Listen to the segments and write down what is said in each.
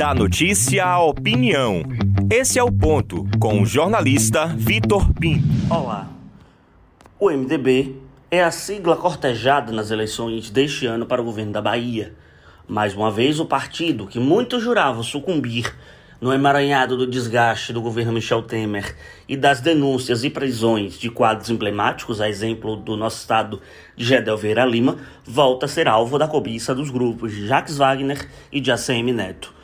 Da notícia à opinião. Esse é o ponto com o jornalista Vitor Pinto. Olá. O MDB é a sigla cortejada nas eleições deste ano para o governo da Bahia. Mais uma vez, o partido que muitos juravam sucumbir no emaranhado do desgaste do governo Michel Temer e das denúncias e prisões de quadros emblemáticos, a exemplo do nosso estado de Gedel Vieira Lima, volta a ser alvo da cobiça dos grupos de Jacques Wagner e de ACM Neto.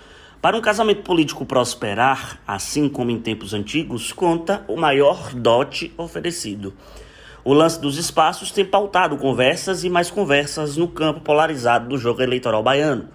Para um casamento político prosperar, assim como em tempos antigos, conta o maior dote oferecido. O lance dos espaços tem pautado conversas e mais conversas no campo polarizado do jogo eleitoral baiano.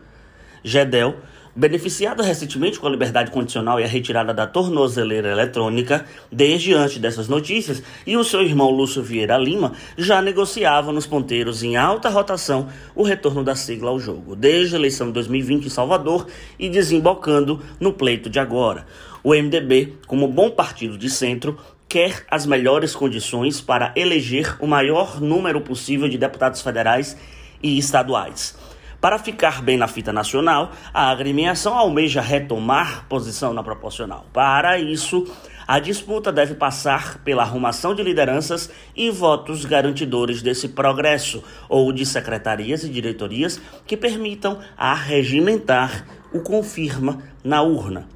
Gedel beneficiado recentemente com a liberdade condicional e a retirada da tornozeleira eletrônica, desde antes dessas notícias, e o seu irmão Lúcio Vieira Lima já negociava nos ponteiros em alta rotação o retorno da sigla ao jogo, desde a eleição de 2020 em Salvador e desembocando no pleito de agora. O MDB, como bom partido de centro, quer as melhores condições para eleger o maior número possível de deputados federais e estaduais. Para ficar bem na fita nacional, a agremiação almeja retomar posição na proporcional. Para isso, a disputa deve passar pela arrumação de lideranças e votos garantidores desse progresso, ou de secretarias e diretorias que permitam arregimentar o confirma na urna.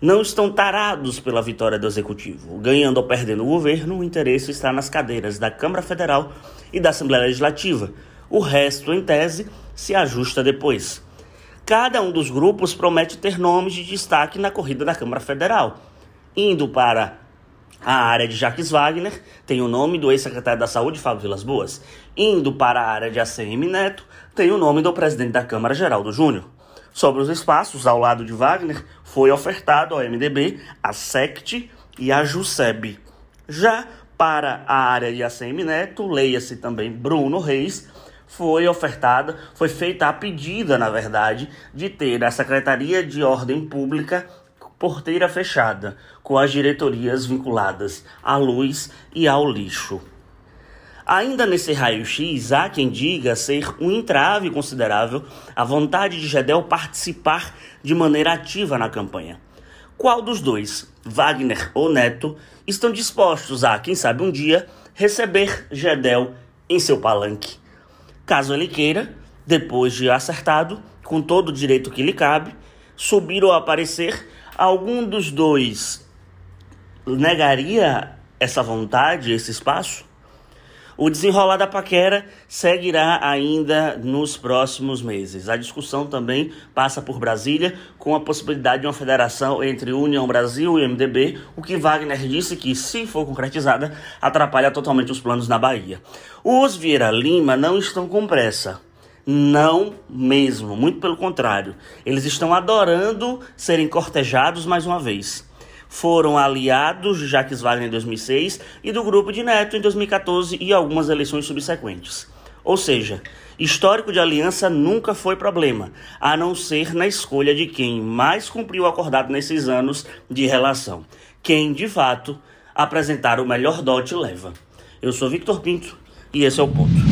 Não estão tarados pela vitória do executivo. Ganhando ou perdendo o governo, o interesse está nas cadeiras da Câmara Federal e da Assembleia Legislativa. O resto, em tese, se ajusta depois. Cada um dos grupos promete ter nomes de destaque na corrida da Câmara Federal. Indo para a área de Jacques Wagner, tem o nome do ex-secretário da Saúde, Fábio Vilas Boas. Indo para a área de ACM Neto, tem o nome do presidente da Câmara, Geraldo Júnior. Sobre os espaços, ao lado de Wagner, foi ofertado ao MDB a SECT e a JUSEB. Já para a área de ACM Neto, leia-se também Bruno Reis, foi ofertada, foi feita a pedida, na verdade, de ter a Secretaria de Ordem Pública porteira fechada, com as diretorias vinculadas à luz e ao lixo. Ainda nesse raio-x, há quem diga ser um entrave considerável a vontade de Gedel participar de maneira ativa na campanha. Qual dos dois, Wagner ou Neto, estão dispostos a, quem sabe um dia, receber Gedel em seu palanque? Caso ele queira, depois de acertado, com todo o direito que lhe cabe, subir ou aparecer, algum dos dois negaria essa vontade, esse espaço? O desenrolar da paquera seguirá ainda nos próximos meses. A discussão também passa por Brasília, com a possibilidade de uma federação entre União Brasil e MDB, o que Wagner disse que, se for concretizada, atrapalha totalmente os planos na Bahia. Os Vieira Lima não estão com pressa. Não mesmo, muito pelo contrário. Eles estão adorando serem cortejados mais uma vez foram aliados de Jacques Wagner em 2006 e do grupo de Neto em 2014 e algumas eleições subsequentes. Ou seja, histórico de aliança nunca foi problema, a não ser na escolha de quem mais cumpriu o acordado nesses anos de relação. Quem, de fato, apresentar o melhor dote leva. Eu sou Victor Pinto e esse é o ponto.